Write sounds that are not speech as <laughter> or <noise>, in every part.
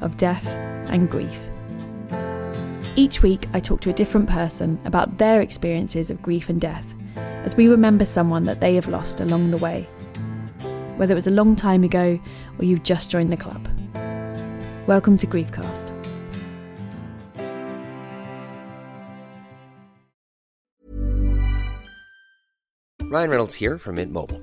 of death and grief. Each week, I talk to a different person about their experiences of grief and death as we remember someone that they have lost along the way, whether it was a long time ago or you've just joined the club. Welcome to Griefcast. Ryan Reynolds here from Mint Mobile.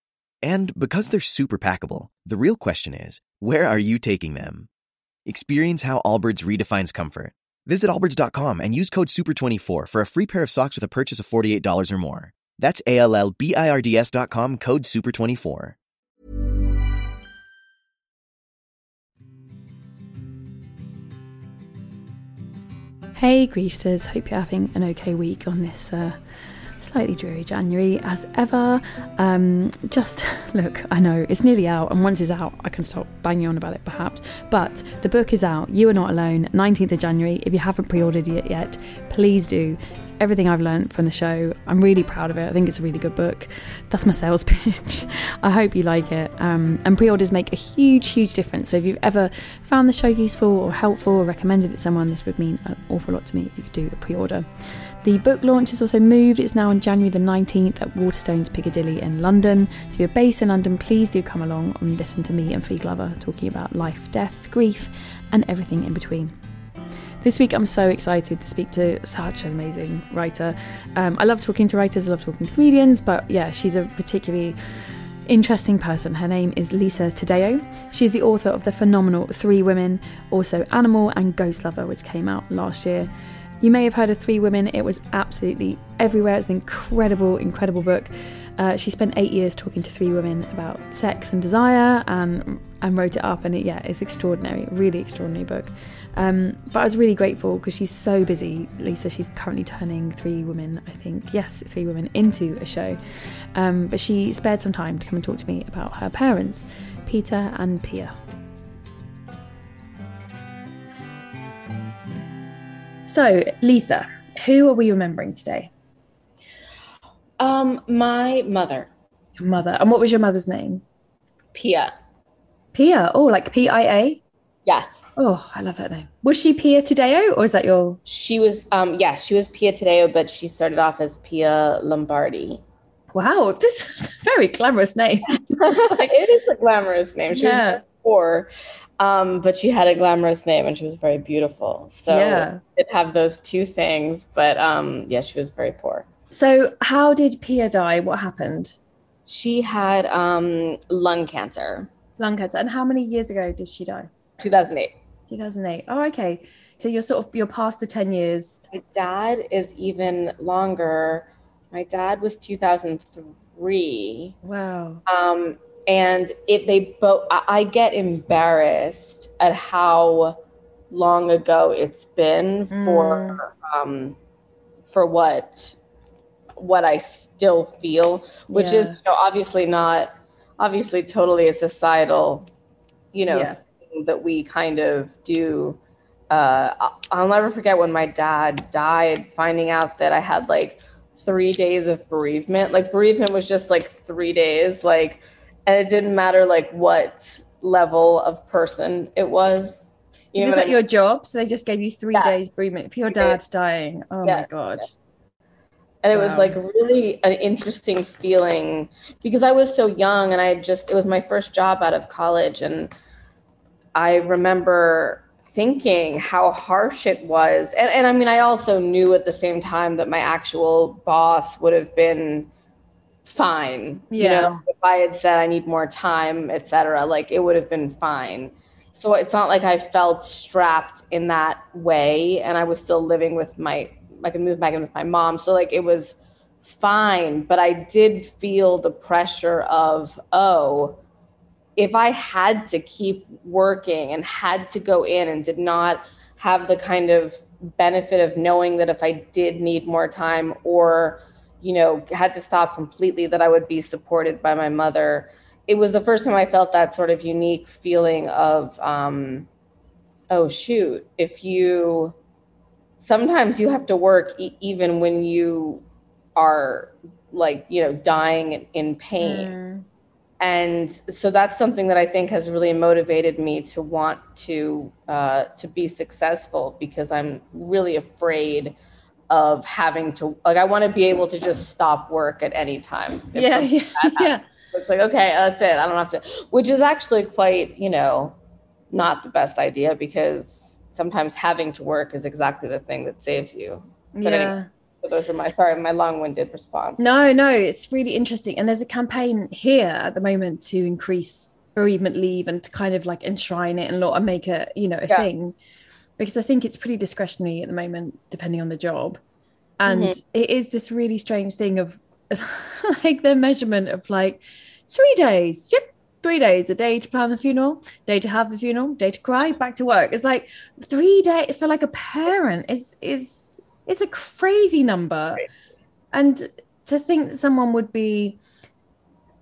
And because they're super packable, the real question is, where are you taking them? Experience how Allbirds redefines comfort. Visit allbirds.com and use code SUPER24 for a free pair of socks with a purchase of $48 or more. That's A-L-L-B-I-R-D-S dot com, code SUPER24. Hey, Griefsters, hope you're having an okay week on this uh, slightly dreary January as ever. Um, just <laughs> look, I know it's nearly out, and once it's out, I can stop banging on about it perhaps. But the book is out, You Are Not Alone, 19th of January. If you haven't pre ordered it yet, please do. It's everything I've learned from the show. I'm really proud of it. I think it's a really good book. That's my sales <laughs> pitch. I hope you like it. Um, and pre orders make a huge, huge difference. So if you've ever found the show useful or helpful or recommended it to someone, this would mean an awful lot to me if you could do a pre order. The book launch has also moved. It's now on January the 19th at Waterstones Piccadilly in London. So if you're based in London, please do come along and listen to me and Fi Glover talking about life, death, grief, and everything in between. This week, I'm so excited to speak to such an amazing writer. Um, I love talking to writers, I love talking to comedians, but yeah, she's a particularly interesting person. Her name is Lisa Taddeo. She's the author of the phenomenal Three Women, also Animal and Ghost Lover, which came out last year. You may have heard of Three Women, it was absolutely everywhere. It's an incredible, incredible book. Uh, she spent eight years talking to three women about sex and desire and and wrote it up. And it, yeah it's extraordinary really extraordinary book. Um, but i was really grateful because she's so busy lisa. She's currently turning three women i think. Yes three women into a show. Um, but she spared some time to come and talk to me about her parents peter and pia so lisa who are we remembering today Um, my mother, your mother and what was your mother's name Pia. pia oh like p-i-a Yes, Oh, I love that name. Was she Pia Taddeo, or is that your? she was. Um, yes, she was Pia Taddeo, but she started off as Pia Lombardi. Wow, this is a very glamorous name. <laughs> it is a glamorous name. She Yeah. was poor, um, but she had a glamorous name and she was very beautiful. So Yeah. it have those two things. But um, yeah, she was very poor. So, how did Pia die? What happened? She had um, lung cancer. Lung cancer. And how many years ago did she die? 2008. 2008. Oh, okay. So you're sort of you're past the 10 years. My dad is even longer. My dad was 2003. Wow. um, and it they both I, get embarrassed at how long ago it's been for um for what what I still feel which is you know obviously not obviously totally a societal you know Yeah. thing that we kind of do uh, I'll never forget when my dad died, finding out that I had like three days of bereavement. Like bereavement was just like three days, like, and it didn't matter like what level of person it was. You Is this at your job? So they just gave you three Yeah. days bereavement for your days. dad dying. Oh Yeah. my god. and it was like um, really an interesting feeling because I was so young and I just it was my first job out of college and I remember thinking how harsh it was and, and I mean I also knew at the same time that my actual boss would have been fine you know? If I had said I need more time etc like it would have been fine. So it's not like I felt strapped in that way and I was still living with my I could move back in with my mom. So like it was fine, but I did feel the pressure of, oh, if I had to keep working and had to go in and did not have the kind of benefit of knowing that if I did need more time or, you know, had to stop completely, that I would be supported by my mother. It was the first time I felt that sort of unique feeling of, um, oh, shoot, if you, sometimes you have to work e- even when you are like you know dying in pain Mm. and so that's something that i think has really motivated me to want to uh, to be successful because i'm really afraid of having to like i want to be able to just stop work at any time Yeah, yeah, yeah. it's like okay that's it i don't have to which is actually quite you know not the best idea because sometimes having to work is exactly the thing that saves you But anyway. Yeah. so those are my sorry my long-winded response No, no, it's really interesting. And there's a campaign here at the moment to increase bereavement leave and to kind of like enshrine it and and make it, you know, a Yeah. thing. Because I think it's pretty discretionary at the moment, depending on the job. And Mhm. it is this really strange thing of <laughs> like the measurement of like three days. Yep. Three days, a day to plan the funeral, day to have the funeral, day to cry, back to work. It's like three days for like a parent is is it's a crazy number. And to think that someone would be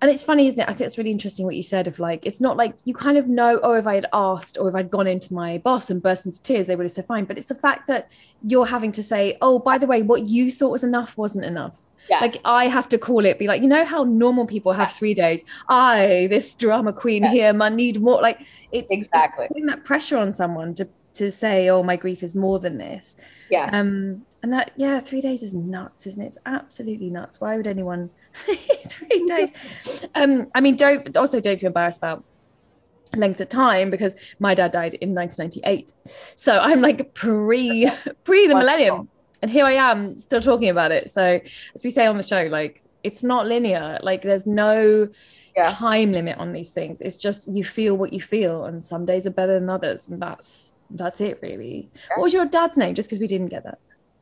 and it's funny, isn't it? I think it's really interesting what you said of like, it's not like you kind of know, oh, if I had asked or if I'd gone into my boss and burst into tears, they would have said fine. But it's the fact that you're having to say, oh, by the way, what you thought was enough wasn't enough. Yes. Like I have to call it, be like, you know how normal people have three days. I, this drama queen here, man, need more. Like it's it's Exactly. putting that pressure on someone to to say, oh, my grief is more than this. yeah Um, and that, yeah, three days is nuts, isn't it? It's absolutely nuts. Why would anyone <laughs> three days? Um, I mean, don't also don't feel embarrassed about length of time because my dad died in 1998, so I'm like pre <laughs> pre the millennium, and here I am still talking about it. So as we say on the show, like it's not linear. Like there's no Yeah. time limit on these things. It's just you feel what you feel, and some days are better than others, and that's that's it really. What was your dad's name? Just because we didn't get that.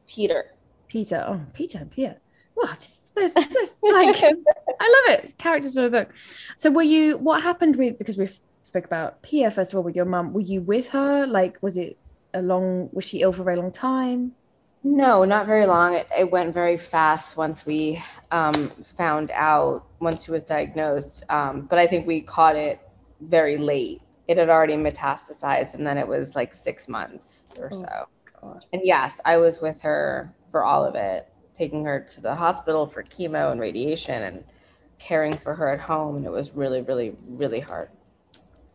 peter Peter. Oh, Peter Peter. Wow, this, this, this like <laughs> I love it. Characters from a book. So were you what happened with because we've spoke about Pia first of all with your mum. Were you with her? Like was it a long was she ill for a very long time? No, not very long. It, it went very fast once we um, found out, once she was diagnosed. Um, but I think we caught it very late. It had already metastasized, and then it was like six months or so. God. And yes, I was with her for all of it, taking her to the hospital for chemo and radiation and caring for her at home. And it was really, really, really hard.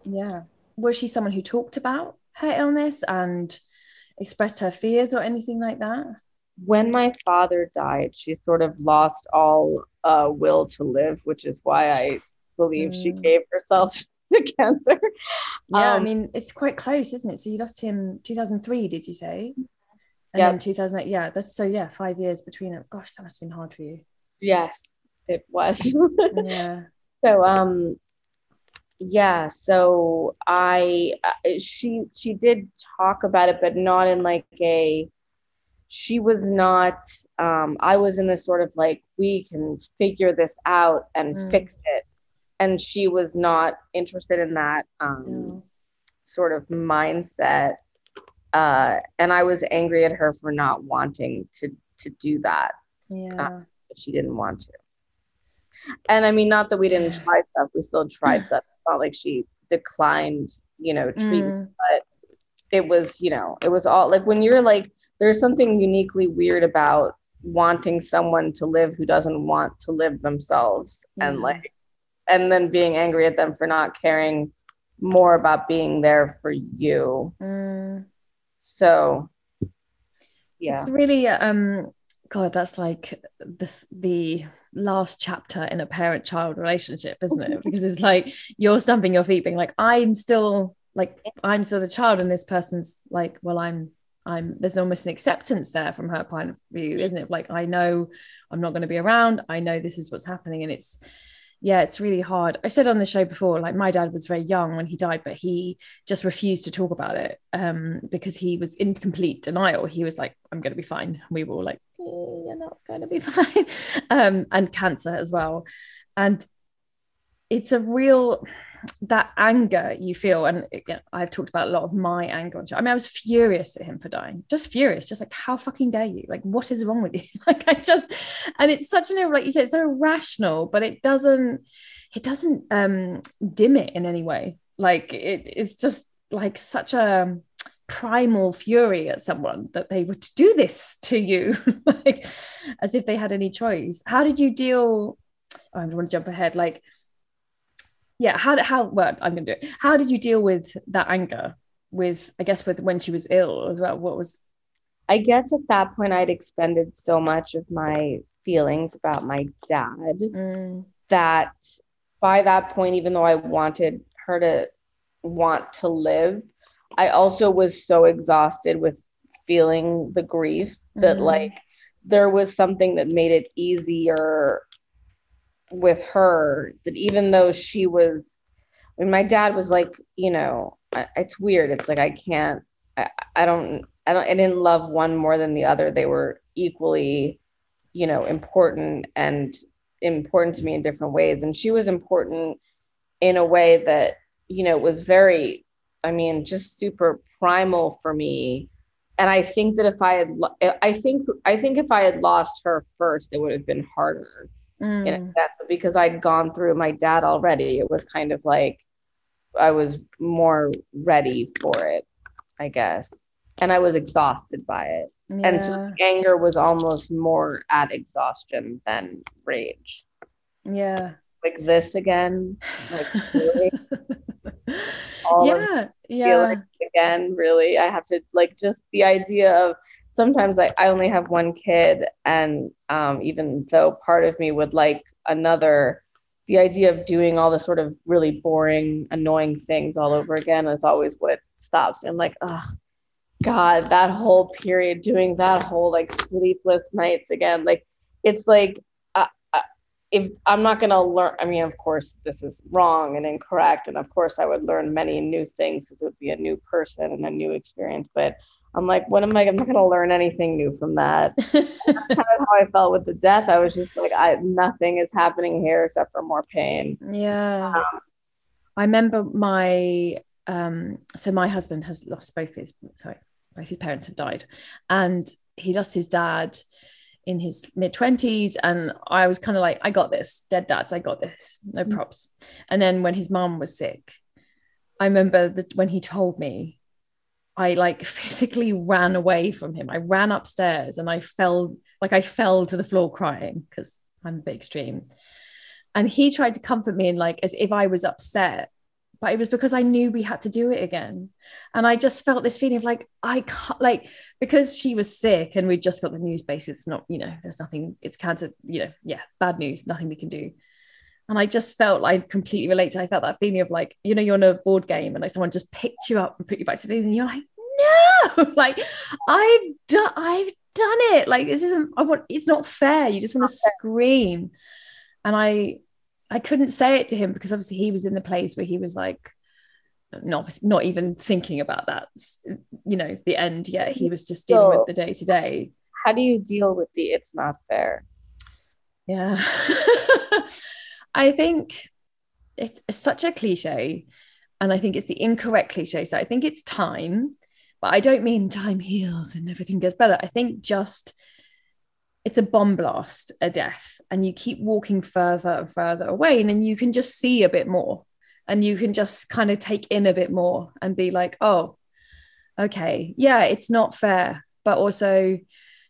Yeah. Was she someone who talked about her illness and expressed her fears or anything like that? when my father died, she sort of lost all uh, will to live, which is why I believe she Mm. gave herself <laughs> to cancer. Yeah, I Um, mean it's quite close, isn't it? So you lost him 2003, did you say? And Yep. then 2008, yeah, that's so yeah, five years between it. Gosh, that must have been hard for you. Yes, it was. <laughs> Yeah. so, um, yeah. So I, uh, she, she did talk about it, but not in like a. She was not. Um, I was in this sort of like we can figure this out and Mm. fix it, and she was not interested in that. Um, Yeah. sort of mindset uh, and i was angry at her for not wanting to to do that Yeah. but she didn't want to and i mean not that we didn't <sighs> try stuff we still tried stuff it's not like she declined you know treatment Mm. but it was you know it was all like when you're like there's something uniquely weird about wanting someone to live who doesn't want to live themselves and like and then being angry at them for not caring more about being there for you Mm. So yeah It's really um God, that's like this the last chapter in a parent-child relationship, isn't it? <laughs> Because it's like you're stamping your feet, being like, I'm still like I'm still the child, and this person's like, well, I'm I'm there's almost an acceptance there from her point of view, isn't it? Like I know I'm not going to be around. I know this is what's happening, and it's yeah, it's really hard. I said on the show before, like my dad was very young when he died, but he just refused to talk about it um, because he was in complete denial. He was like, I'm going to be fine. We were all like, "Eh, you're not going to be <laughs> fine. um, and cancer as well. And it's a real, that anger you feel. And again, I've talked about a lot of my anger on show. I mean, I was furious at him for dying, just furious, just like, how fucking dare you? Like, what is wrong with you? <laughs> like, I just, and it's such an, like you said, it's so rational, but it doesn't, it doesn't um dim it in any way. Like, it is just like such a, primal fury at someone that they would do this to you <laughs> like as if they had any choice how did you deal oh, i want to jump ahead like yeah how how well i'm gonna do it. How did you deal with that anger with i guess with when she was ill as well? What was I guess at that point I'd expended so much of my feelings about my dad mm, that by that point, even though I wanted her to want to live, I also was so exhausted with feeling the grief that Mhm. like there was something that made it easier with her that even though she was when my dad was like you know it's weird. It's like i can't I, I don't i don't i didn't love one more than the other. They were equally you know important and important to me in different ways. And she was important in a way that you know was very i mean just super primal for me. And i think that if i had i think i think if i had lost her first it would have been harder in a mm, sense because I'd gone through my dad already. It was kind of like I was more ready for it, I guess. And I was exhausted by it. And so anger was almost more at exhaustion than rage. yeah Like this again, like really? <laughs> all yeah yeah again, really. I have to like just the idea of sometimes I, I only have one kid and um, even though part of me would like another the idea of doing all the sort of really boring annoying things all over again is always what stops me. I'm like oh god that whole period doing that whole like sleepless nights again. Like it's like uh, uh, if i'm not going to learn i mean of course this is wrong and incorrect and of course i would learn many new things because it would be a new person and a new experience but i'm like what am i i'm not going to learn anything new from that <laughs> kind of how I felt with the death. I was just like, I nothing is happening here except for more pain. Yeah. Um, I remember my um so my husband has lost both his sorry, both his parents have died. And he lost his dad in his mid 20s and I was kind of like I got this dead dads I got this no props and then when his mom was sick I remember that when he told me I like <laughs> physically ran away from him I ran upstairs and I fell like I fell to the floor crying because I'm a bit extreme and he tried to comfort me and like as if I was upset but it was because I knew we had to do it again. And I just felt this feeling of like, I can't, like, because she was sick and we just got the news basically, it's not, you know, there's nothing, it's cancer, you know, yeah, bad news, nothing we can do. And I just felt like completely relate to, I felt that feeling of like, you know, you're on a board game and like someone just picked you up and put you back to the and you're like, no, <laughs> like I've done, I've done it. Like this isn't, I want, it's not fair. You just want to scream. And I, I couldn't say it to him because obviously he was in the place where he was like, not, not even thinking about that, you know, the end yet. He was just dealing So- with the day to day. How do you deal with the it's not fair? Yeah. <laughs> I think it's, such a cliche. And I think it's the incorrect cliche. So I think it's time, but I don't mean time heals and everything gets better. I think just it's a bomb blast, a death, and you keep walking further and further away, and then you can just see a bit more and you can just kind of take in a bit more and be like, oh, okay, yeah, it's not fair, but also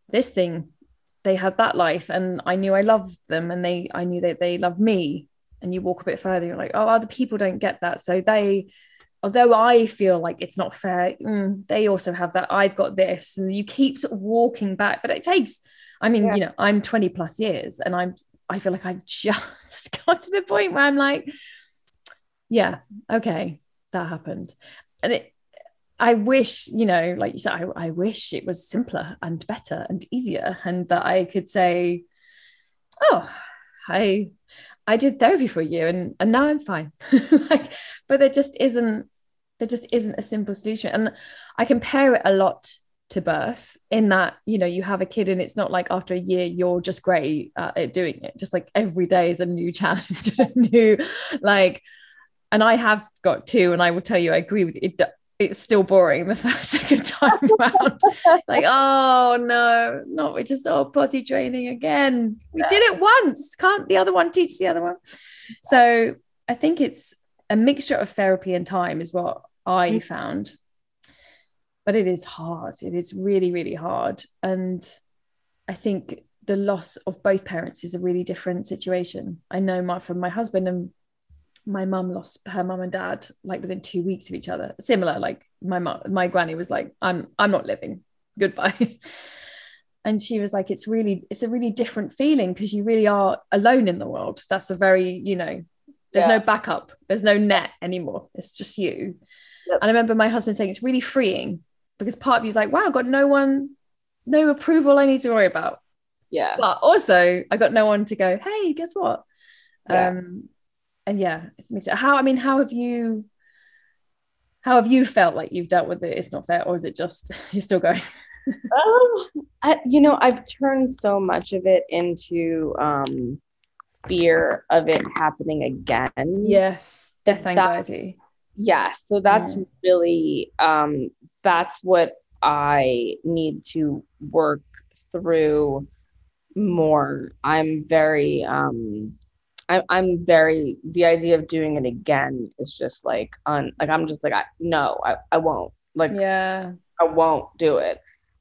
this thing, they had that life, and I knew I loved them, and they, I knew that they loved me. And you walk a bit further, you're like, oh, other people don't get that, so they, although I feel like it's not fair, mm, they also have that. I've got this, and you keep sort of walking back, but it takes. I mean, Yeah. you know, I'm 20 plus years, and I'm. I feel like I've <laughs> just got to the point where I'm like, yeah, okay, that happened, and it. I wish, you know, like you said, I, I wish it was simpler and better and easier, and that I could say, oh, I I did therapy for a year and and now I'm fine. <laughs> like, but there just isn't there just isn't a simple solution. And I compare it a lot to birth in that, you know, you have a kid and it's not like after a year you're just great at doing it. Just like every day is a new <laughs> challenge, a new like and I have got two, and I will tell you, I agree with it. It's still boring the <laughs> first second time <laughs> round. like, oh no, not we just oh potty training again. We did it once. Can't the other one teach the other one? So I think it's a mixture of therapy and time is what I mm. found. But it is hard. It is really, really hard. And I think the loss of both parents is a really different situation. I know my from my husband and my mum lost her mum and dad like within two weeks of each other. Similar, like my mum, my granny was like, "I'm I'm not living. Goodbye." <laughs> and she was like, "It's really it's a really different feeling because you really are alone in the world. That's a very you know, there's Yeah. no backup. There's no net anymore. It's just you." Yep. And I remember my husband saying it's really freeing because part of you is like, "Wow, I've got no one, no approval I need to worry about." Yeah. but also I got no one to go, hey, guess what? Yeah. Um, and yeah, it's mixed. How I mean, how have you how have you felt like you've dealt with it? It's not fair, or is it just <laughs> you're still going? <laughs> Um, I, you know, I've turned so much of it into um fear of it happening again. Yes, death That- anxiety. Yeah. So that's Mm. really um that's what I need to work through more. I'm very um I, I'm very the idea of doing it again is just like on like I'm just like I no I, I won't like Yeah, I won't do it.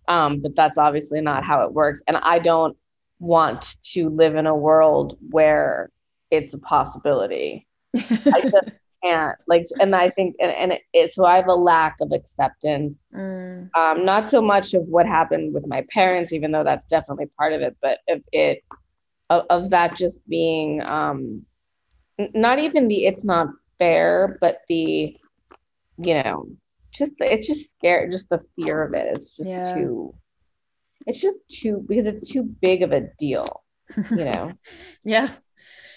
Um, but that's obviously not how it works. And I don't want to live in a world where it's a possibility. I <laughs> just can't. Like, and I think, and, and it, it, so I have a lack of acceptance. Mm, Um, not so much of what happened with my parents, even though that's definitely part of it, but of it, of, of that just being, um, not even the it's not fair, but the, you know, just it's just scary. Just the fear of it. it is just Yeah. too. It's just too because it's too big of a deal, you <laughs> know. yeah,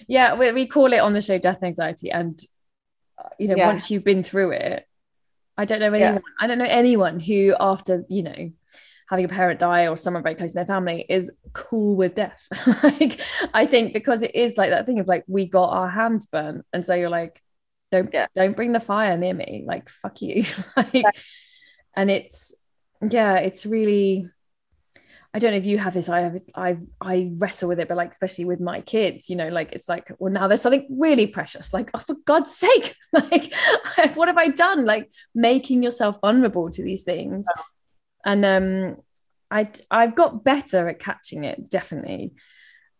yeah. We, we call it on the show death anxiety, and uh, you know, Yeah. once you've been through it, I don't know Yeah. anyone. I don't know anyone who, after you know, having a parent die or someone very close in their family, is cool with death. <laughs> like, I think because it is like that thing of like we got our hands burnt, and so you're like, don't Yeah. don't bring the fire near me. Like fuck you. <laughs> like, and it's yeah, it's really. I don't know if you have this. I have. I I wrestle with it, but like especially with my kids, you know, like it's like, well, now there's something really precious. Like, oh, for God's sake, <laughs> like, what have I done? Like making yourself vulnerable to these things, oh. And um, I I've got better at catching it, definitely,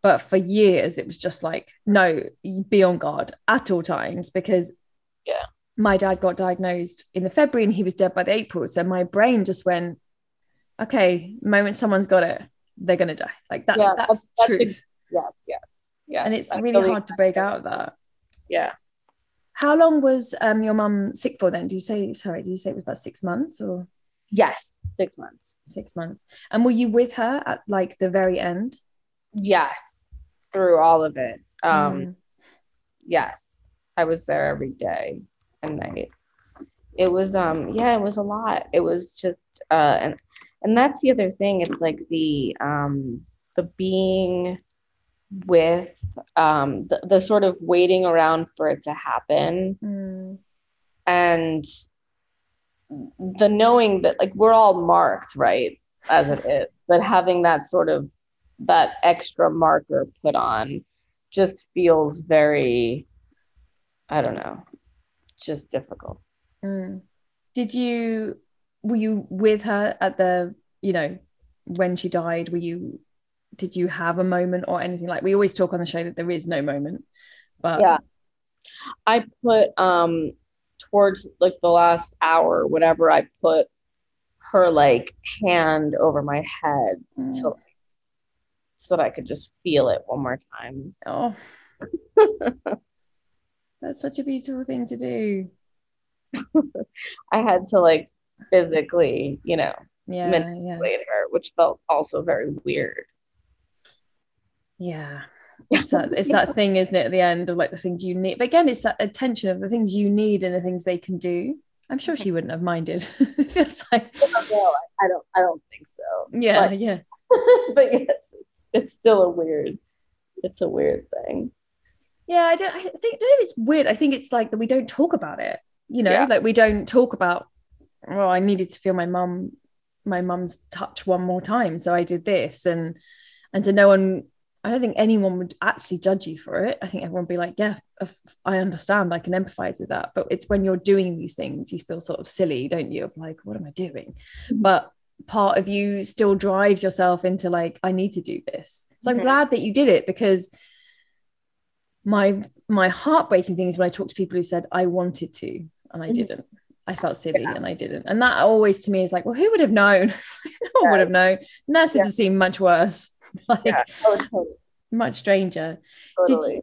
but for years it was just like, no, be on guard at all times because, Yeah. my dad got diagnosed in the February and he was dead by the April, so my brain just went okay, the moment someone's got it, they're gonna die. Like that's Yeah, that's, that's- that's truth. Yeah, yeah, yeah. and it's really hard to break out of that. Yeah. How long was um your mum sick for then? Do you say sorry, do you say it was about six months or Yes, six months. six months? And were you with her at like the very end? Yes, through all of it. Um, Mm. yes, I was there every day and night. It was um yeah, it was a lot. It was just uh and and that's the other thing. It's like the um the being with um the, the sort of waiting around for it to happen Mm. and the knowing that like we're all marked right as it is but having that sort of that extra marker put on just feels very i don't know just difficult. Mm. Did you were you with her at the you know when she died? Were you did you have a moment or anything? Like we always talk on the show that there is no moment but yeah. I put um towards like the last hour whatever i put her like hand over my head Mm. to, so that i could just feel it one more time. Oh. <laughs> That's such a beautiful thing to do. <laughs> I had to like physically you know yeah yeah. manipulate her which felt also very weird. Yeah it's that it's that thing isn't it at the end of like the things you need but again it's that attention of the things you need and the things they can do i'm sure she wouldn't have minded <laughs> it feels like no, I don't I don't think so. yeah But- yeah <laughs> but yes, it's it's still a weird it's a weird thing. Yeah, I don't. I think I don't know if it's weird. I think it's like that we don't talk about it. You know, Yeah. like we don't talk about. Oh, I needed to feel my mum, my mum's touch one more time, so I did this, and and so no one. I don't think anyone would actually judge you for it. I think everyone would be like, yeah, I understand. I can empathize with that. But it's when you're doing these things, you feel sort of silly, don't you? Of like, what am I doing? But part of you still drives yourself into like, I need to do this. So I'm glad that you did it because my my heartbreaking thing is when I talk to people who said I wanted to and I Mhm. didn't. I felt silly Yeah. and I didn't. And that always to me is like, well, who would have known? <laughs> no one would have known. Nurses Yeah. have seen much worse, <laughs> like Yeah. Totally. much stranger. totally.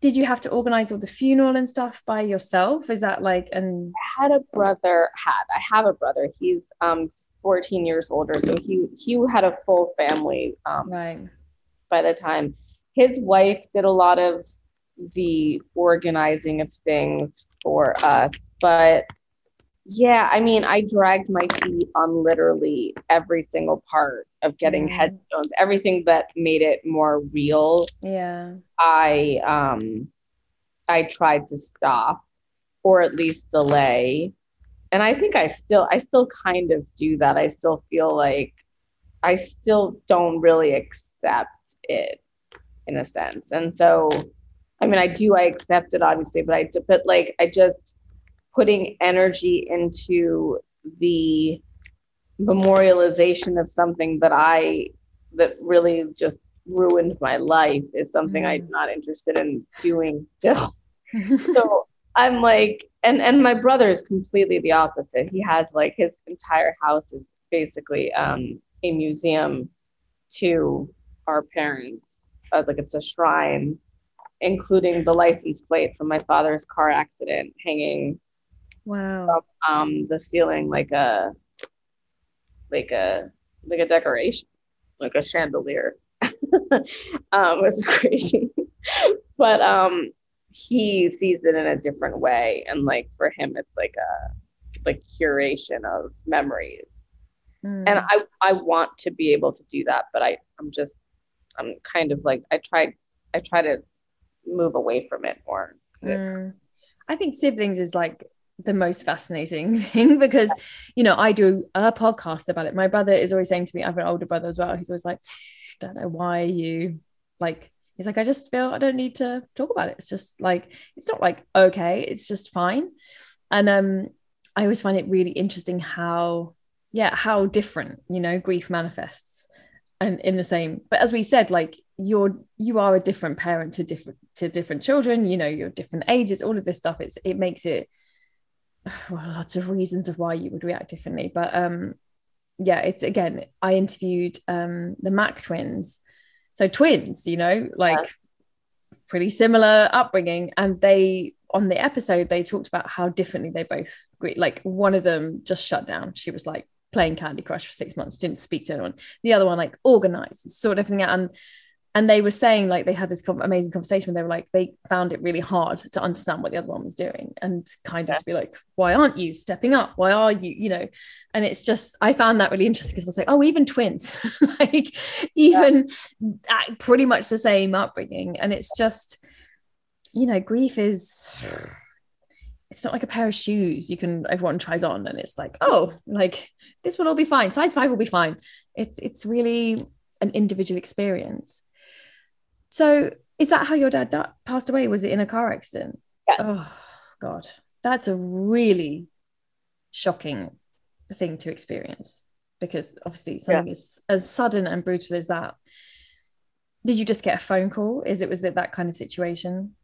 Did you have to organize all the funeral and stuff by yourself? Is that like and I had a brother had I have a brother. He's um 14 years older. So he he had a full family um right? by the time. His wife did a lot of the organizing of things for us. But yeah, I mean, I dragged my feet on literally every single part of getting Mm. headstones, everything that made it more real. Yeah. I um I tried to stop or at least delay. And I think I still I still kind of do that. I still feel like I still don't really accept it in a sense. And so I mean I do I accept it obviously, but I but like I just putting energy into the memorialization of something that I that really just ruined my life is something I'm not interested in doing still. <laughs> so I'm like, and and my brother is completely the opposite. He has like his entire house is basically um, a museum to our parents. Uh, like it's a shrine, including the license plate from my father's car accident hanging wow. um the ceiling like a like a like a decoration like a chandelier <laughs> um was <laughs> crazy but um he sees it in a different way and like for him it's like a like curation of memories Mm. and i i want to be able to do that but i i'm just i'm kind of like i tried i try to move away from it more Mm. I think siblings is like the most fascinating <laughs> thing because, you know, I do a podcast about it. My brother is always saying to me, I have an older brother as well. He's always like, I don't know why you like, he's like, I just feel I don't need to talk about it. It's just like, it's not like, okay, it's just fine. And um, I always find it really interesting how, yeah, how different, you know, grief manifests and in the same but as we said like you're you are a different parent to different to different children you know you're different ages all of this stuff it's it makes it <sighs> well lots of reasons of why you would react differently but um yeah it's again i interviewed um the mac twins. So twins you know like pretty similar upbringing. And they on the episode they talked about how differently they both greet like one of them just shut down. She was like playing candy crush for six months didn't speak to anyone. The other one like organized sort of everything out. And and they were saying like they had this amazing conversation where they were like they found it really hard to understand what the other one was doing and kind of to be like why aren't you stepping up? Why are you you know? And it's just i found that really interesting because I was like oh even twins. <laughs> Like even at pretty much the same upbringing. And it's just you know grief is it's not like a pair of shoes you can everyone tries on and it's like oh like this will all be fine. Size five will be fine. It's it's really an individual experience so is that how your dad da- passed away was it in a car accident Yes. oh god that's a really shocking thing to experience because obviously something yeah. is as sudden and brutal as that. Did you just get a phone call? Is it was it that kind of situation?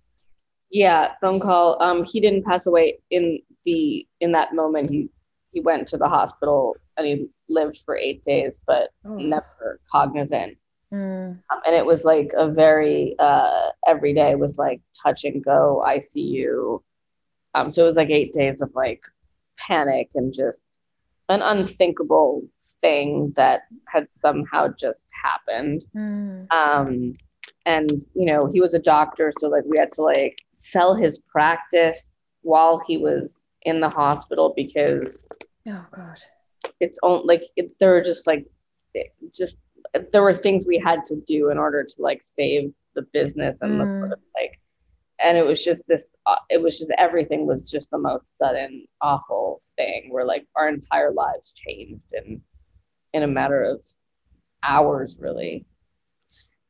Yeah, phone call. Um, he didn't pass away in the in that moment. He he went to the hospital and he lived for eight days, but oh. never cognizant. Mm. Um, and it was like a very uh, every day was like touch and go ICU. Um, so it was like eight days of like panic and just an unthinkable thing that had somehow just happened. Mm. Um, and you know, he was a doctor, so like we had to like sell his practice while he was in the hospital because oh god, it's only like it, there were just like just there were things we had to do in order to like save the business and mm. the sort of like and it was just this uh, it was just everything was just the most sudden awful thing where like our entire lives changed in in a matter of hours really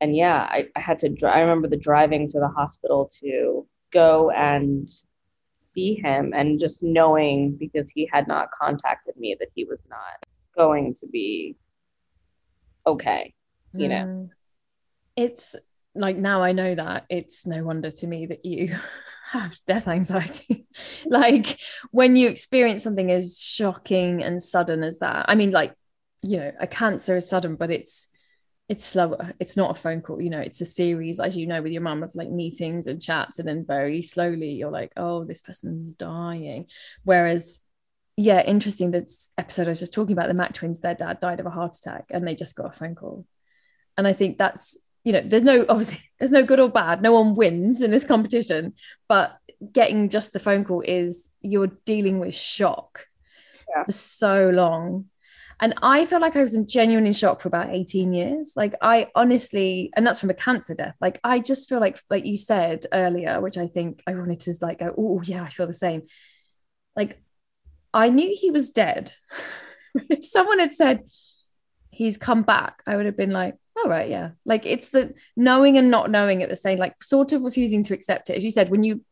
and yeah i, I had to drive i remember the driving to the hospital to go and see him and just knowing because he had not contacted me that he was not going to be okay you know mm. it's like now I know that it's no wonder to me that you <laughs> have death anxiety. <laughs> like when you experience something as shocking and sudden as that. I mean, like, you know, a cancer is sudden, but it's it's slower. It's not a phone call, you know, it's a series, as you know, with your mum of like meetings and chats, and then very slowly you're like, oh, this person's dying. Whereas yeah, interesting. That episode I was just talking about the Mac twins, their dad died of a heart attack and they just got a phone call. And I think that's you know, there's no obviously <laughs> there's no good or bad. No one wins in this competition, but getting just the phone call is you're dealing with shock yeah. for so long. And I feel like I was in genuine shock for about 18 years. Like I honestly, and that's from a cancer death. Like I just feel like, like you said earlier, which I think I wanted to like go, oh yeah, I feel the same. Like I knew he was dead. <laughs> if someone had said he's come back, I would have been like, all right, yeah. Like it's the knowing and not knowing at the same, like sort of refusing to accept it. As you said, when you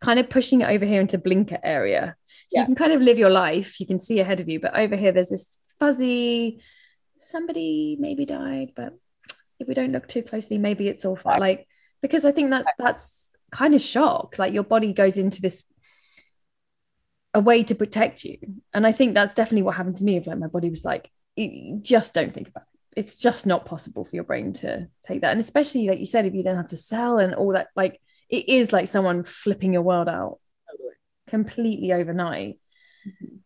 kind of pushing it over here into blinker area. So yeah. you can kind of live your life, you can see ahead of you. But over here, there's this fuzzy, somebody maybe died, but if we don't look too closely, maybe it's all fine. Like, because I think that's that's kind of shock. Like your body goes into this a way to protect you. And I think that's definitely what happened to me. Of like my body was like, just don't think about it it's just not possible for your brain to take that and especially like you said if you don't have to sell and all that like it is like someone flipping your world out completely overnight mm-hmm.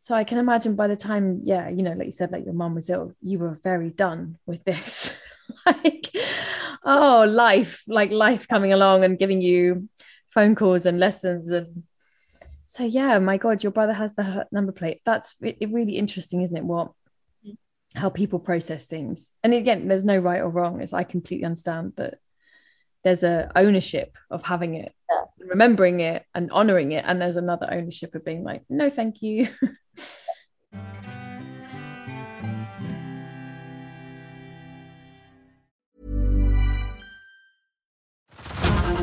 so i can imagine by the time yeah you know like you said like your mom was ill you were very done with this <laughs> like oh life like life coming along and giving you phone calls and lessons and so yeah my god your brother has the number plate that's really interesting isn't it what mm. how people process things. And again, there's no right or wrong. As I completely understand that there's a ownership of having it, yeah. remembering it, and honoring it, and there's another ownership of being like, no, thank you. <laughs>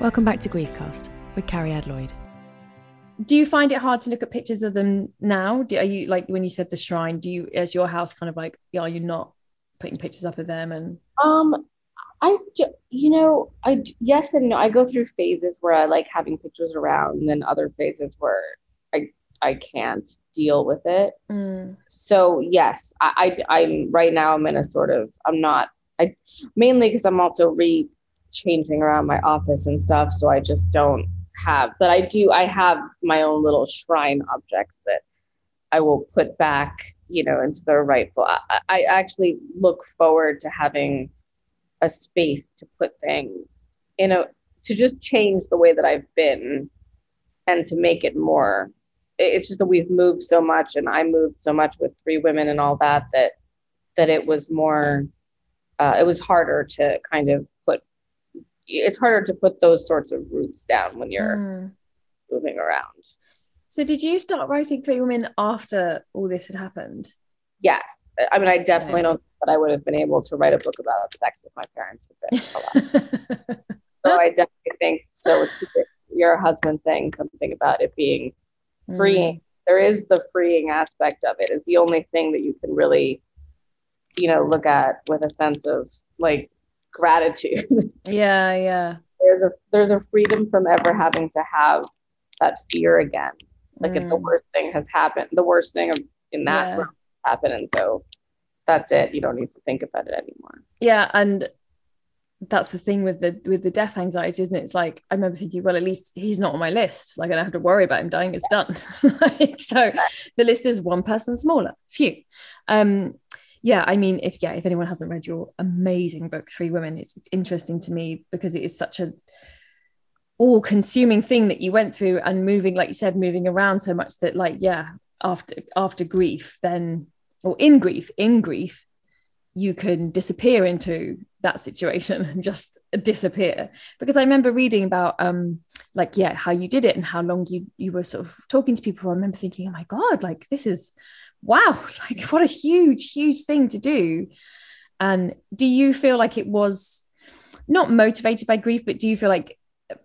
Welcome back to Griefcast with Cariad Lloyd. Do you find it hard to look at pictures of them now? Do, are you like when you said the shrine? Do you, is your house kind of like, are you not putting pictures up of them? And Um, I, you know, I yes and no. I go through phases where I like having pictures around, and then other phases where I I can't deal with it. Mm. So yes, I, I I'm right now. I'm in a sort of I'm not. I mainly because I'm also re changing around my office and stuff. So I just don't have. But I do. I have my own little shrine objects that I will put back. You know, into their rightful. I, I actually look forward to having a space to put things you know to just change the way that i've been and to make it more it's just that we've moved so much and i moved so much with three women and all that that that it was more uh, it was harder to kind of put it's harder to put those sorts of roots down when you're Mm. moving around So did you start writing Three Women after all this had happened? yes i mean i definitely Right. don't think that i would have been able to write a book about sex if my parents had been alive <laughs> So I definitely think so. To your husband saying something about it being freeing, there is the freeing aspect of it. It's the only thing that you can really, you know, look at with a sense of like gratitude. <laughs> Yeah, yeah. there's a there's a freedom from ever having to have that fear again. Like if the Mm. worst thing has happened, the worst thing in that Yeah. happened, and so that's it. You don't need to think about it anymore. Yeah, and that's the thing with the with the death anxiety, isn't it? It's like I remember thinking, well, at least he's not on my list. Like I don't have to worry about him dying. It's done. <laughs> like, so the list is one person smaller. Phew. Um, yeah, I mean, if yeah, if anyone hasn't read your amazing book, Three Women, it's, interesting to me because it is such a all-consuming thing that you went through and moving, like you said, moving around so much that, like, yeah, after after grief, then or in grief, in grief, you can disappear into that situation <laughs> and just disappear. Because i remember reading about um like yeah how you did it and how long you you were sort of talking to people. I remember thinking oh my god like this is wow <laughs> like what a huge huge thing to do and do you feel like it was not motivated by grief but do you feel like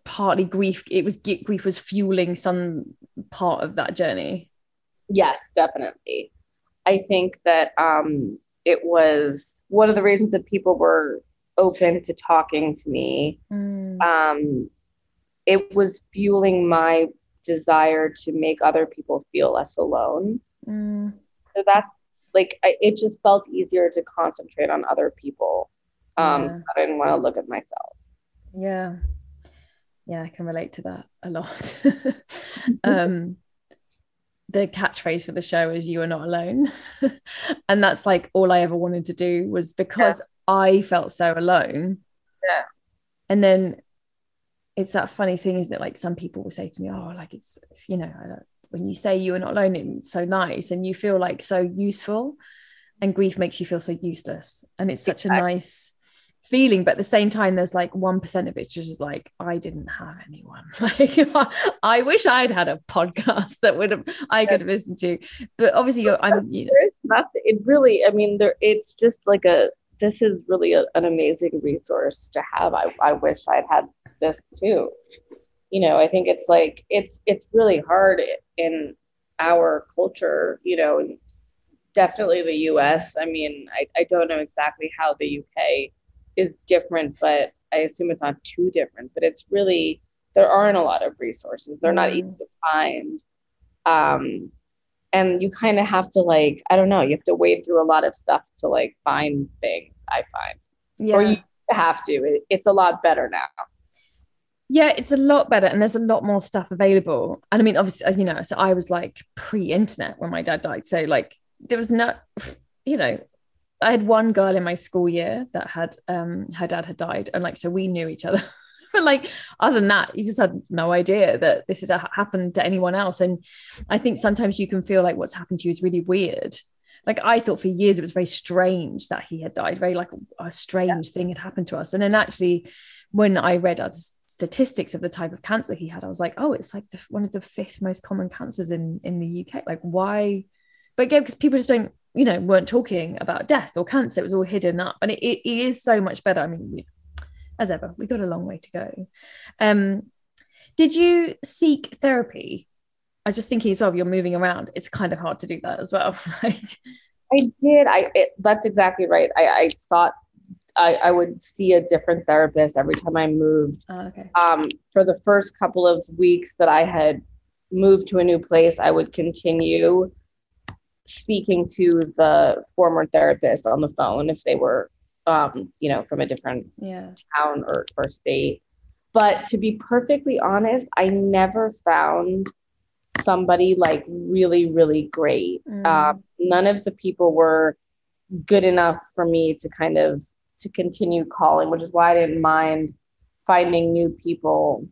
partly grief it was grief was fueling some part of that journey Yes, definitely. I think that um, it was one of the reasons that people were open to talking to me. Mm, Um, it was fueling my desire to make other people feel less alone. mm, So that's like, I, it just felt easier to concentrate on other people. Um, Yeah. I didn't want to look at myself. Yeah. Yeah, I can relate to that a lot. <laughs> <laughs> um the catchphrase for the show is you are not alone. <laughs> and that's like all I ever wanted to do was because I felt so alone. Yeah. And then it's that funny thing, isn't it? Like some people will say to me, Oh, like it's, it's you know, I don't, when you say you are not alone, it's so nice and you feel like so useful. And grief makes you feel so useless. And it's such a nice feeling but at the same time there's like 1% of it just is like i didn't have anyone <laughs> like <laughs> i wish i'd had a podcast that would have i could have listened to but obviously you're i'm you know, There is nothing, it really, I mean, there, it's just like a, this is really a, an amazing resource to have. I, I wish I'd had this too. You know, I think it's like, it's, it's really hard in our culture, you know, and definitely the US. I mean, I, I don't know exactly how the UK is different, but I assume it's not too different, but it's really, there aren't a lot of resources. They're not Mm. easy to find. Um, and you kind of have to like, I don't know, you have to wade through a lot of stuff to like find things, I find. yeah Or you have to. It, it's a lot better now. Yeah, it's a lot better, and there's a lot more stuff available. And I mean, obviously, you know, so I was like pre-internet when my dad died, so like there was no, <sighs> you know, I had one girl in my school year that had um her dad had died, and like so we knew each other. <laughs> but like other than that, you just had no idea that this had happened to anyone else. And I think sometimes you can feel like what's happened to you is really weird. Like I thought for years it was very strange that he had died, very like a strange yeah. thing had happened to us. And then actually, when I read other statistics of the type of cancer he had, I was like, oh, it's like the, one of the fifth most common cancers in in the UK. Like why? But yeah, because people just don't you know weren't talking about death or cancer it was all hidden up and it, it is so much better. I mean we, as ever we got a long way to go. Um did you seek therapy? I was just thinking as well you're moving around it's kind of hard to do that as well <laughs> i did. I it, that's exactly right. I i thought I, I would see a different therapist every time I moved. Oh, okay. Um, for the first couple of weeks that I had moved to a new place, I would continue speaking to the former therapist on the phone if they were um, you know from a different yeah. town or, or state but to be perfectly honest i never found somebody like really really great mm. uh, none of the people were good enough for me to kind of to continue calling which is why i didn't mind finding new people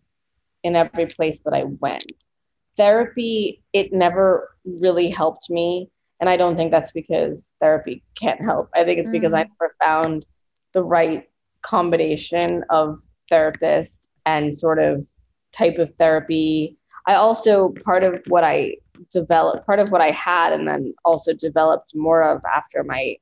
in every place that i went therapy it never really helped me and I don't think that's because therapy can't help. I think it's because mm. I never found the right combination of therapist and sort of type of therapy. I also, part of what I developed, part of what I had, and then also developed more of after my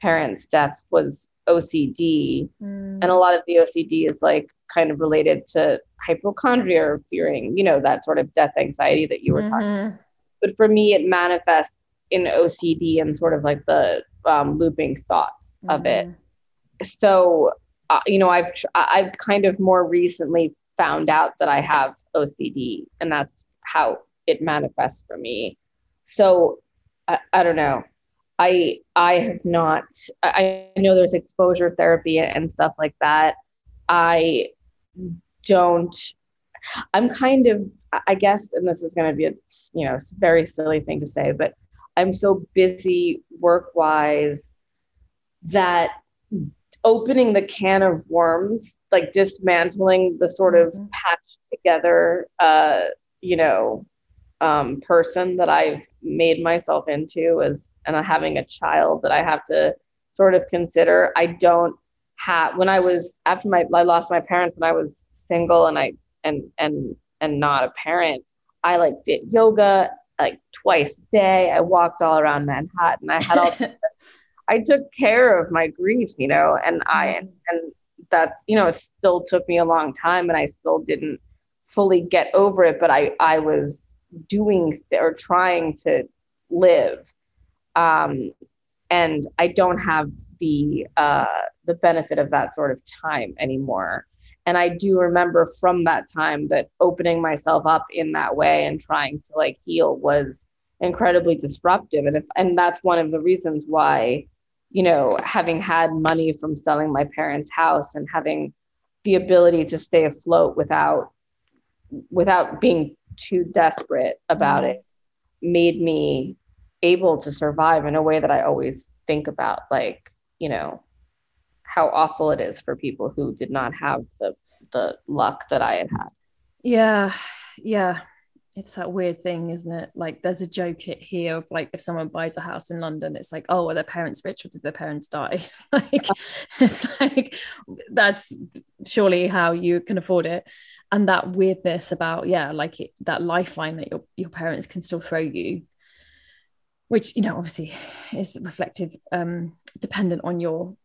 parents' deaths was OCD. Mm. And a lot of the OCD is like kind of related to hypochondria or fearing, you know, that sort of death anxiety that you were mm-hmm. talking. But for me, it manifests in OCD and sort of like the um, looping thoughts mm-hmm. of it. Mm-hmm. So, uh, you know, I've I've kind of more recently found out that I have OCD, and that's how it manifests for me. So, I, I don't know. I I have not. I, I know there's exposure therapy and stuff like that. I don't. I'm kind of, I guess, and this is going to be a you know very silly thing to say, but I'm so busy work wise that opening the can of worms, like dismantling the sort of mm-hmm. patched together, uh, you know, um, person that I've made myself into is, and having a child that I have to sort of consider. I don't have when I was after my I lost my parents when I was single and I and and and not a parent. I like did yoga like twice a day. I walked all around Manhattan. I had all <laughs> I took care of my grief, you know, and I and, mm-hmm. and that's you know, it still took me a long time and I still didn't fully get over it, but I I was doing or trying to live. Um and I don't have the uh the benefit of that sort of time anymore. And I do remember from that time that opening myself up in that way and trying to like heal was incredibly disruptive. And if, and that's one of the reasons why, you know, having had money from selling my parents' house and having the ability to stay afloat without without being too desperate about mm-hmm. it made me able to survive in a way that I always think about like, you know, how awful it is for people who did not have the the luck that I had had. Yeah, yeah. It's that weird thing, isn't it? Like there's a joke here of like if someone buys a house in London, it's like, oh, are their parents rich or did their parents die? <laughs> like <laughs> it's like that's surely how you can afford it. And that weirdness about, yeah, like it, that lifeline that your, your parents can still throw you which you know obviously is reflective um dependent on your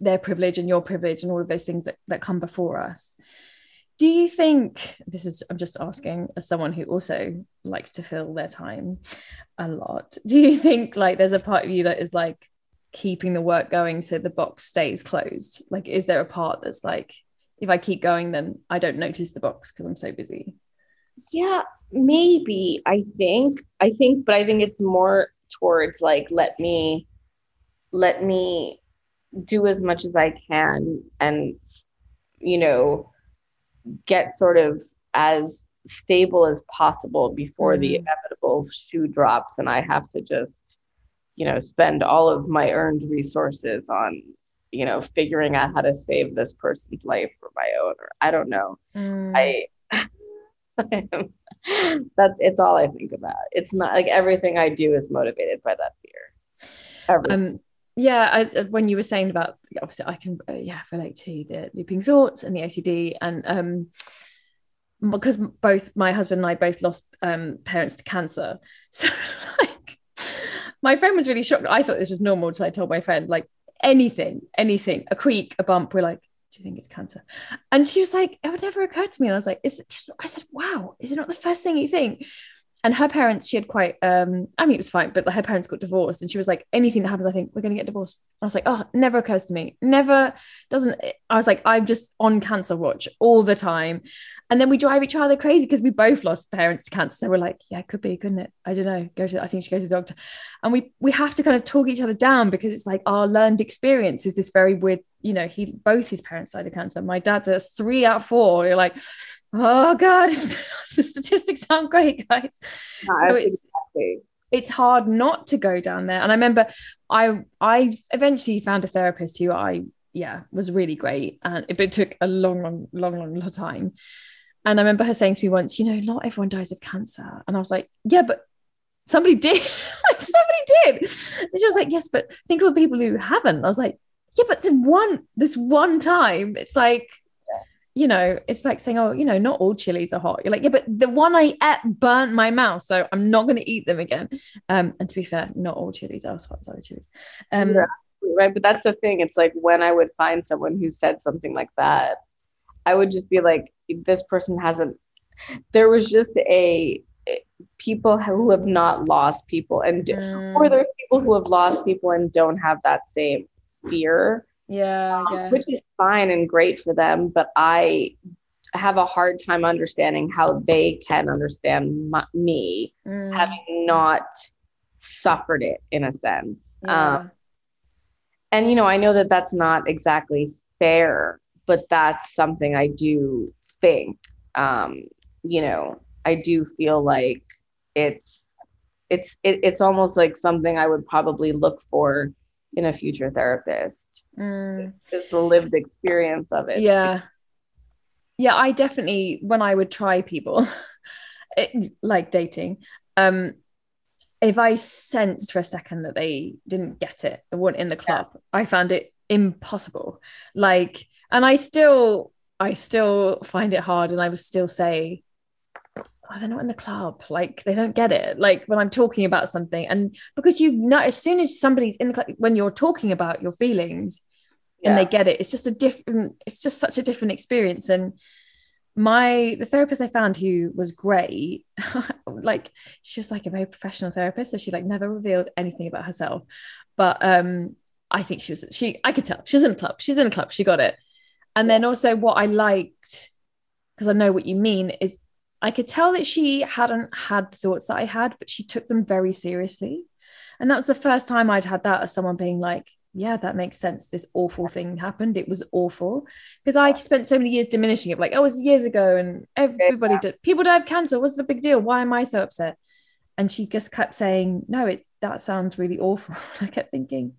their privilege and your privilege and all of those things that, that come before us do you think this is i'm just asking as someone who also likes to fill their time a lot do you think like there's a part of you that is like keeping the work going so the box stays closed? Like is there a part that's like if i keep going then i don't notice the box because i'm so busy? Yeah maybe i think i think but i think it's more towards like let me let me do as much as I can and, you know, get sort of as stable as possible before the Mm. inevitable shoe drops and I have to just, you know, spend all of my earned resources on, you know, figuring out how to save this person's life for my own or I don't know. Mm. I <laughs> that's it's all I think about. It's not like everything I do is motivated by that fear. Everything. um yeah I, uh, when you were saying about obviously i can uh, yeah relate to the looping thoughts and the ocd and um because both my husband and i both lost um parents to cancer. <laughs> So like my friend was really shocked. I thought this was normal until i told my friend like anything anything a creak a bump we're like do you think it's cancer? And she was like it would never occur to me. And i was like is it just i said wow is it not the first thing you think and her parents she had quite um i mean it was fine but her parents got divorced and she was like anything that happens i think we're going to get divorced. I was like oh never occurs to me. Never doesn't i was like i'm just on cancer watch all the time. And then we drive each other crazy because we both lost parents to cancer. So we're like yeah it could be couldn't it? I don't know. Go to i think she goes to the doctor. And we we have to kind of talk each other down because it's like our learned experience is this very weird you know he both his parents died of cancer. My dad does three out of four. You're like oh god <laughs> the statistics aren't great guys? Yeah, so it's exactly. it's hard not to go down there. And i remember i i eventually found a therapist who i yeah was really great. And it, it took a long long long long long time. And i remember her saying to me once you know not everyone dies of cancer. And i was like yeah but somebody did. <laughs> Like somebody did. And she was like yes but think of the people who haven't. I was like yeah but the one this one time it's like you know, it's like saying, oh, you know, not all chilies are hot. You're like, yeah, but the one I ate burnt my mouth, so I'm not going to eat them again. Um, and to be fair, not all chilies are as hot as other chilies. Um, You're right. But that's the thing. It's like when I would find someone who said something like that, I would just be like, this person hasn't. There was just a people who have not lost people, and Mm. or there's people who have lost people and don't have that same fear, yeah, yeah. which is fine and great for them. But I have a hard time understanding how they can understand my, me Mm, having not suffered it in a sense. yeah. Um, and you know i know that that's not exactly fair but that's something i do think um you know i do feel like it's it's it, it's almost like something i would probably look for in a future therapist. Mm. is the lived experience of it. Yeah. Yeah i definitely when i would try people <laughs> it, like dating um if i sensed for a second that they didn't get it they weren't in the club i found it impossible. Like and i still i still find it hard and i would still say oh, they're not in the club. Like they don't get it. Like when i'm talking about something and because you know as soon as somebody's in the club when you're talking about your feelings and they get it it's just a different it's just such a different experience. And my the therapist i found who was great <laughs> like she was like a very professional therapist so she like never revealed anything about herself. But um i think she was she i could tell. She's in a club. She's in a club. She got it. And then also what i liked because i know what you mean is i could tell that she hadn't had the thoughts that i had but she took them very seriously. And that was the first time i'd had that as someone being like yeah that makes sense. This awful thing happened. It was awful. Because i spent so many years diminishing it. Like oh it was years ago and everybody did people die of cancer. What's the big deal? Why am i so upset? And she just kept saying no it that sounds really awful. <laughs> I kept thinking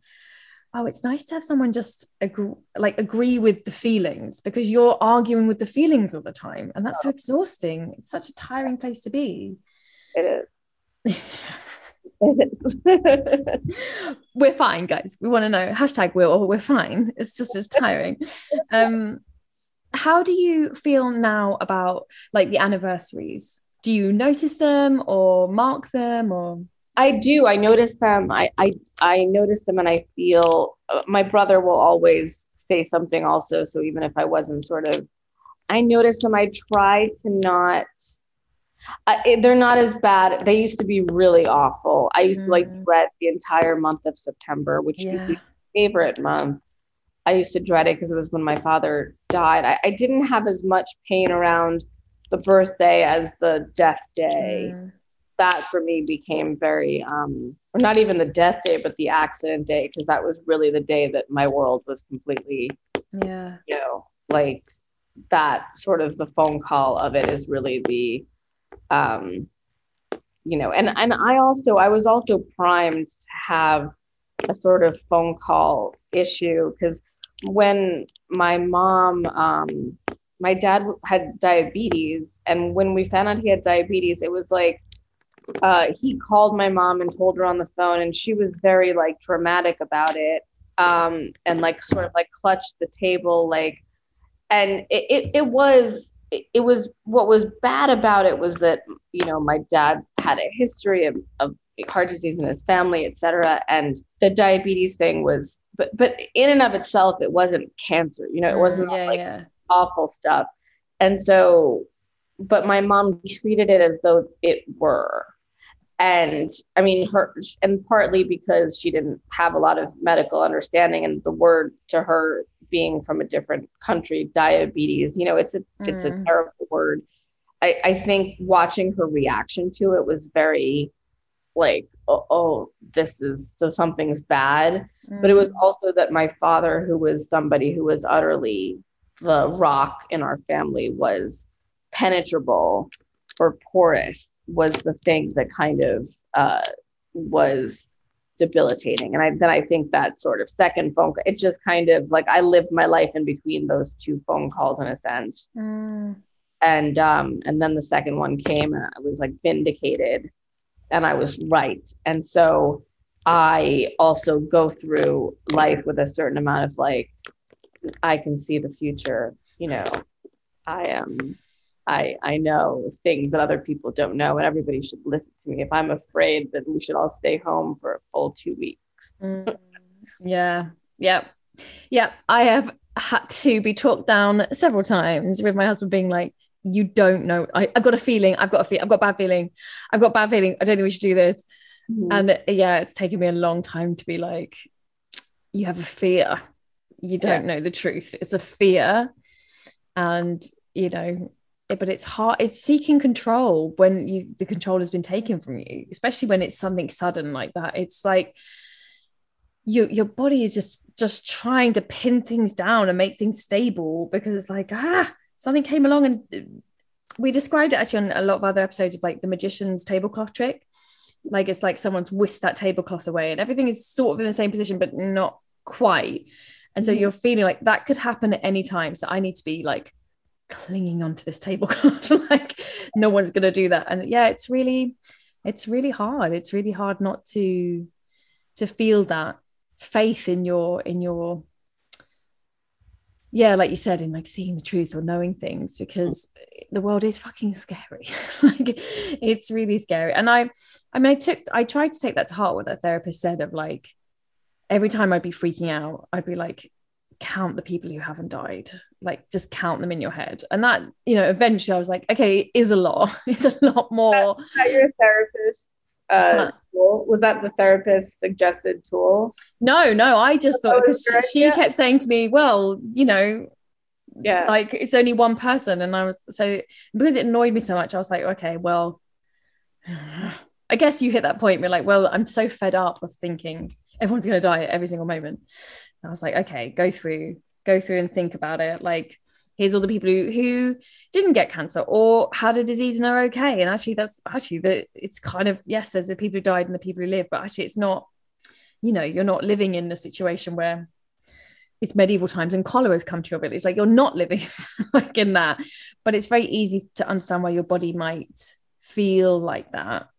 oh it's nice to have someone just agree, like agree with the feelings because you're arguing with the feelings all the time and that's so exhausting. It's such a tiring place to be. It is. It is <laughs> we're fine guys. We want to know. Hashtag will we're fine. It's just as tiring. Um how do you feel now about like the anniversaries? Do you notice them or mark them or I do. I notice them. I I I notice them, and I feel uh, my brother will always say something also. So even if I wasn't sort of, I notice them. I try to not. Uh, it- they're not as bad. They used to be really awful. I used to like Mm. dread the entire month of September, which Yeah. is my favorite month. I used to dread it because it was when my father died. I, I didn't have as much pain around the birthday as the death day Mm, that for me became very um or not even the death day but the accident day because that was really the day that my world was completely yeah. you know like that sort of the phone call of it is really the um you know and and i also i was also primed to have a sort of phone call issue because when my mom um my dad had diabetes and when we found out he had diabetes it was like uh, he called my mom and told her on the phone and she was very like dramatic about it um, and like sort of like clutched the table like and it, it, it was it, it was what was bad about it was that you know my dad had a history of, of heart disease in his family etc and the diabetes thing was but but in and of itself it wasn't cancer you know it wasn't Mm, yeah, like yeah. awful stuff. And so, but my mom treated it as though it were. And I mean, her, and partly because she didn't have a lot of medical understanding and the word to her being from a different country, diabetes, you know, it's a, it's a Mm. terrible word. I, I think watching her reaction to it was very like, oh, oh, this is, so something's bad but it was also that my father who was somebody who was utterly the rock in our family was penetrable or porous was the thing that kind of uh, was debilitating. And I, then i think that sort of second phone call it just kind of like i lived my life in between those two phone calls in a sense. Mm, and um and then the second one came and i was like vindicated and i was right. And so i also go through life with a certain amount of like i can see the future you know i am i i know things that other people don't know and everybody should listen to me. If i'm afraid then we should all stay home for a full two weeks. Mm. yeah. Yeah yeah i have had to be talked down several times with my husband being like you don't know. I, i've got a feeling. I've got a feel i've got a bad feeling. I've got a bad feeling. I don't think we should do this. And uh, yeah it's taken me a long time to be like you have a fear. You don't know the truth. It's a fear. And you know but it's hard it's seeking control when you the control has been taken from you especially when it's something sudden like that. It's like you your body is just just trying to pin things down and make things stable because it's like ah something came along and uh, we described it actually on a lot of other episodes of like the magician's tablecloth trick. Like it's like someone's whisked that tablecloth away and everything is sort of in the same position but not quite. And so Mhm. you're feeling like that could happen at any time. So i need to be like clinging onto this tablecloth <laughs> like no one's going to do that. And yeah it's really it's really hard. It's really hard not to to feel that faith in your in your yeah like you said in like seeing the truth or knowing things because the world is fucking scary. <laughs> Like it's really scary. And i i mean i took i tried to take that to heart what that therapist said of like every time i'd be freaking out i'd be like count the people who haven't died like just count them in your head and that you know eventually i was like okay it is a lot <laughs> it's a lot more Is that your therapist uh, tool? Was that the therapist suggested tool? No, no, I just thought because she, she kept saying to me, well, you know, Yeah. like it's only one person. And I was so because it annoyed me so much, I was like, okay, well, <sighs> I guess you hit that point. You're like, well, I'm so fed up of thinking everyone's going to die at every single moment. I was like, okay, go through, go through and think about it. Like, here's all the people who, who didn't get cancer or had a disease and are okay. And actually, that's actually the it's kind of yes, there's the people who died and the people who live, but actually, it's not. You know, you're not living in a situation where it's medieval times and cholera has come to your village. Like you're not living <laughs> like in that, but it's very easy to understand why your body might feel like that.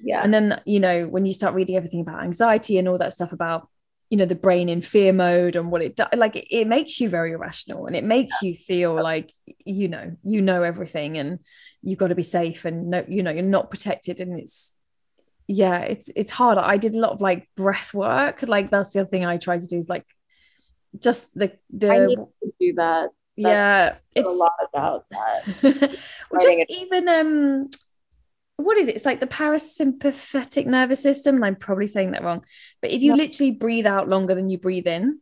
Yeah. And then, you know, when you start reading everything about anxiety and all that stuff about, you know, the brain in fear mode and what it does, like it, it makes you very irrational and it makes you feel like, you know, you know everything and you've got to be safe and no, you know, you're not protected. And it's, yeah, it's, it's hard. I did a lot of like breath work. Like that's the other thing I try to do is like just the, the, I need to do that. yeah, It's a lot about that. <laughs> well, just even um what is it it's like the parasympathetic nervous system and i'm probably saying that wrong but if you No. literally breathe out longer than you breathe in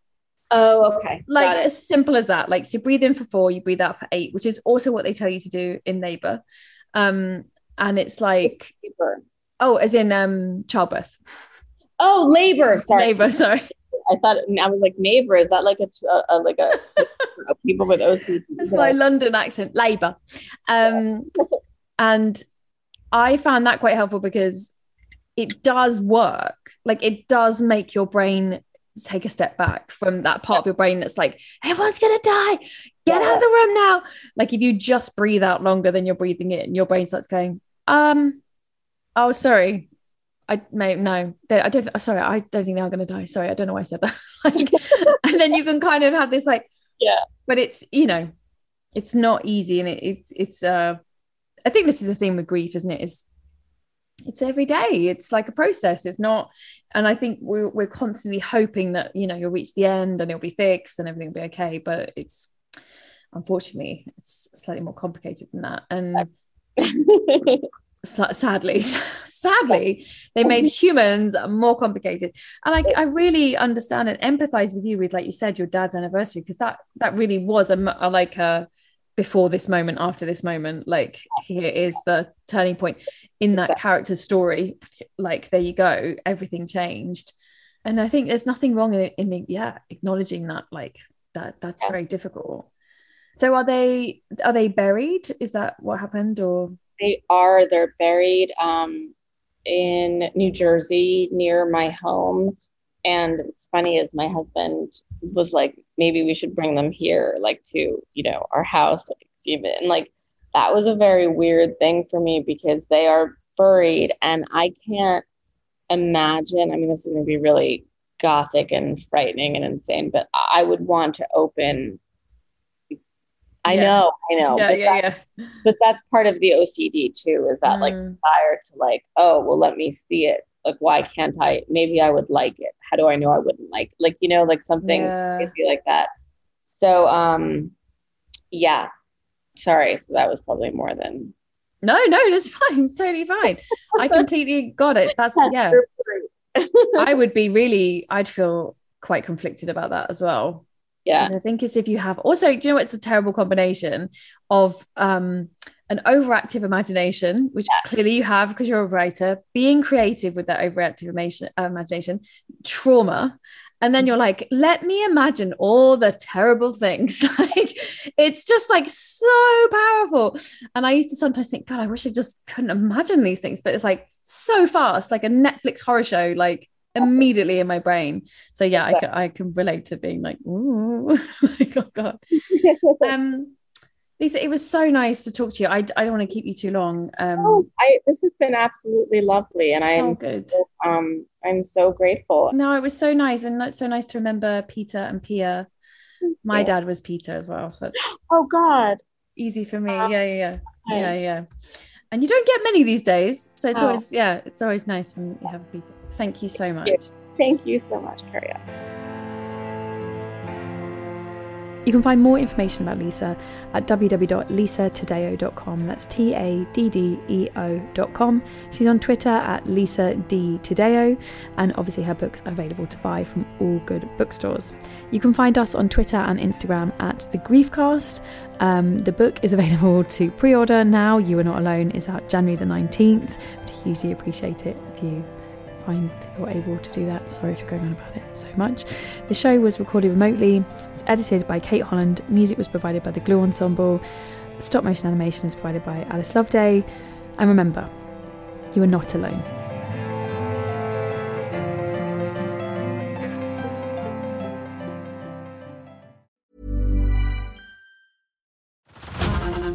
Oh, okay. like as simple as that like so you breathe in for four you breathe out for eight which is also what they tell you to do in labor um and it's like Deeper. Oh, as in um childbirth. Oh, labor. Sorry. Labor, sorry. I thought I was like neighbor. Is that like a, a, a like a, <laughs> a people with OCD? That's my London accent, Labour. Um, and I found that quite helpful because it does work. Like it does make your brain take a step back from that part of your brain that's like, everyone's gonna die. Get out of the room now. Like if you just breathe out longer than you're breathing in, your brain starts going, um, oh sorry. I may no, they, I don't. Sorry, I don't think they are going to die. Sorry, I don't know why I said that. <laughs> like, <laughs> and then you can kind of have this like, yeah. But it's you know, it's not easy, and it, it it's uh, I think this is the thing with grief, isn't it? Is it's every day. It's like a process. It's not, and I think we're we're constantly hoping that you know you'll reach the end and it'll be fixed and everything will be okay. But it's unfortunately it's slightly more complicated than that, and <laughs> sadly <laughs> sadly they made <laughs> humans more complicated and I, I really understand and empathize with you with like you said your dad's anniversary because that that really was a, a like a before this moment after this moment like here is the turning point in that character's story. Like there you go everything changed. And i think there's nothing wrong in, in yeah acknowledging that like that that's very difficult. So are they are they buried? Is that what happened or? They are. They're buried um, in New Jersey near my home. And what's funny is my husband was like, maybe we should bring them here, like to, you know, our house, like exhibit. And like that was a very weird thing for me because they are buried and I can't imagine. I mean, this is gonna be really gothic and frightening and insane, but I would want to open I Yeah. know, I know. yeah but, yeah that- yeah but that's part of the OCD too, is that like Mm. desire to like, oh, well, let me see it. Like, why can't I? Maybe I would like it. How do I know I wouldn't like? Like, you know, like something Yeah. like that. So, um, yeah. Sorry. So that was probably more than. no no that's <laughs> fine it's totally fine i completely got it that's <laughs> yeah <laughs> i would be really i'd feel quite conflicted about that as well Yeah. I think it's if you have also, do you know what's a terrible combination of um an overactive imagination, which clearly you have because you're a writer, being creative with that overactive imagination, uh, imagination, trauma, and then you're like, let me imagine all the terrible things. <laughs> like it's just like so powerful. And I used to sometimes think, God, I wish I just couldn't imagine these things, but it's like so fast, like a Netflix horror show, like immediately in my brain. So yeah, I can, I can relate to being like, ooh, <laughs> like, oh God. <laughs> Um, Lisa, it was so nice to talk to you. I, I don't want to keep you too long. Um, Oh, I this has been absolutely lovely, and I am Oh, good. so, um I'm so grateful. no, it was so nice, and it's so nice to remember Peter and Pia. My dad was Peter as well, so that's <gasps> Oh God. easy for me. Uh, Yeah, yeah, yeah, yeah, yeah. And you don't get many these days, so it's Oh. always yeah, it's always nice when you have a Peter. Thank you so you. much. Thank you so much, Carrie. You can find more information about Lisa at www.lisataddeo.com. That's T A D D E O.com. She's on Twitter at Lisa D Taddeo, and obviously her books are available to buy from all good bookstores. You can find us on Twitter and Instagram at The Griefcast. Um, the book is available <laughs> to pre order now. You Are Not Alone is out January the 19th. Would hugely appreciate it if you find you're able to do that. Sorry for going on about it so much. The show was recorded remotely, it was edited by Kate Holland, music was provided by the Glue Ensemble, stop motion animation is provided by Alice Loveday. And remember, you are not alone.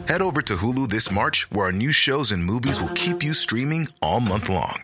Head over to Hulu this March, where our new shows and movies will keep you streaming all month long.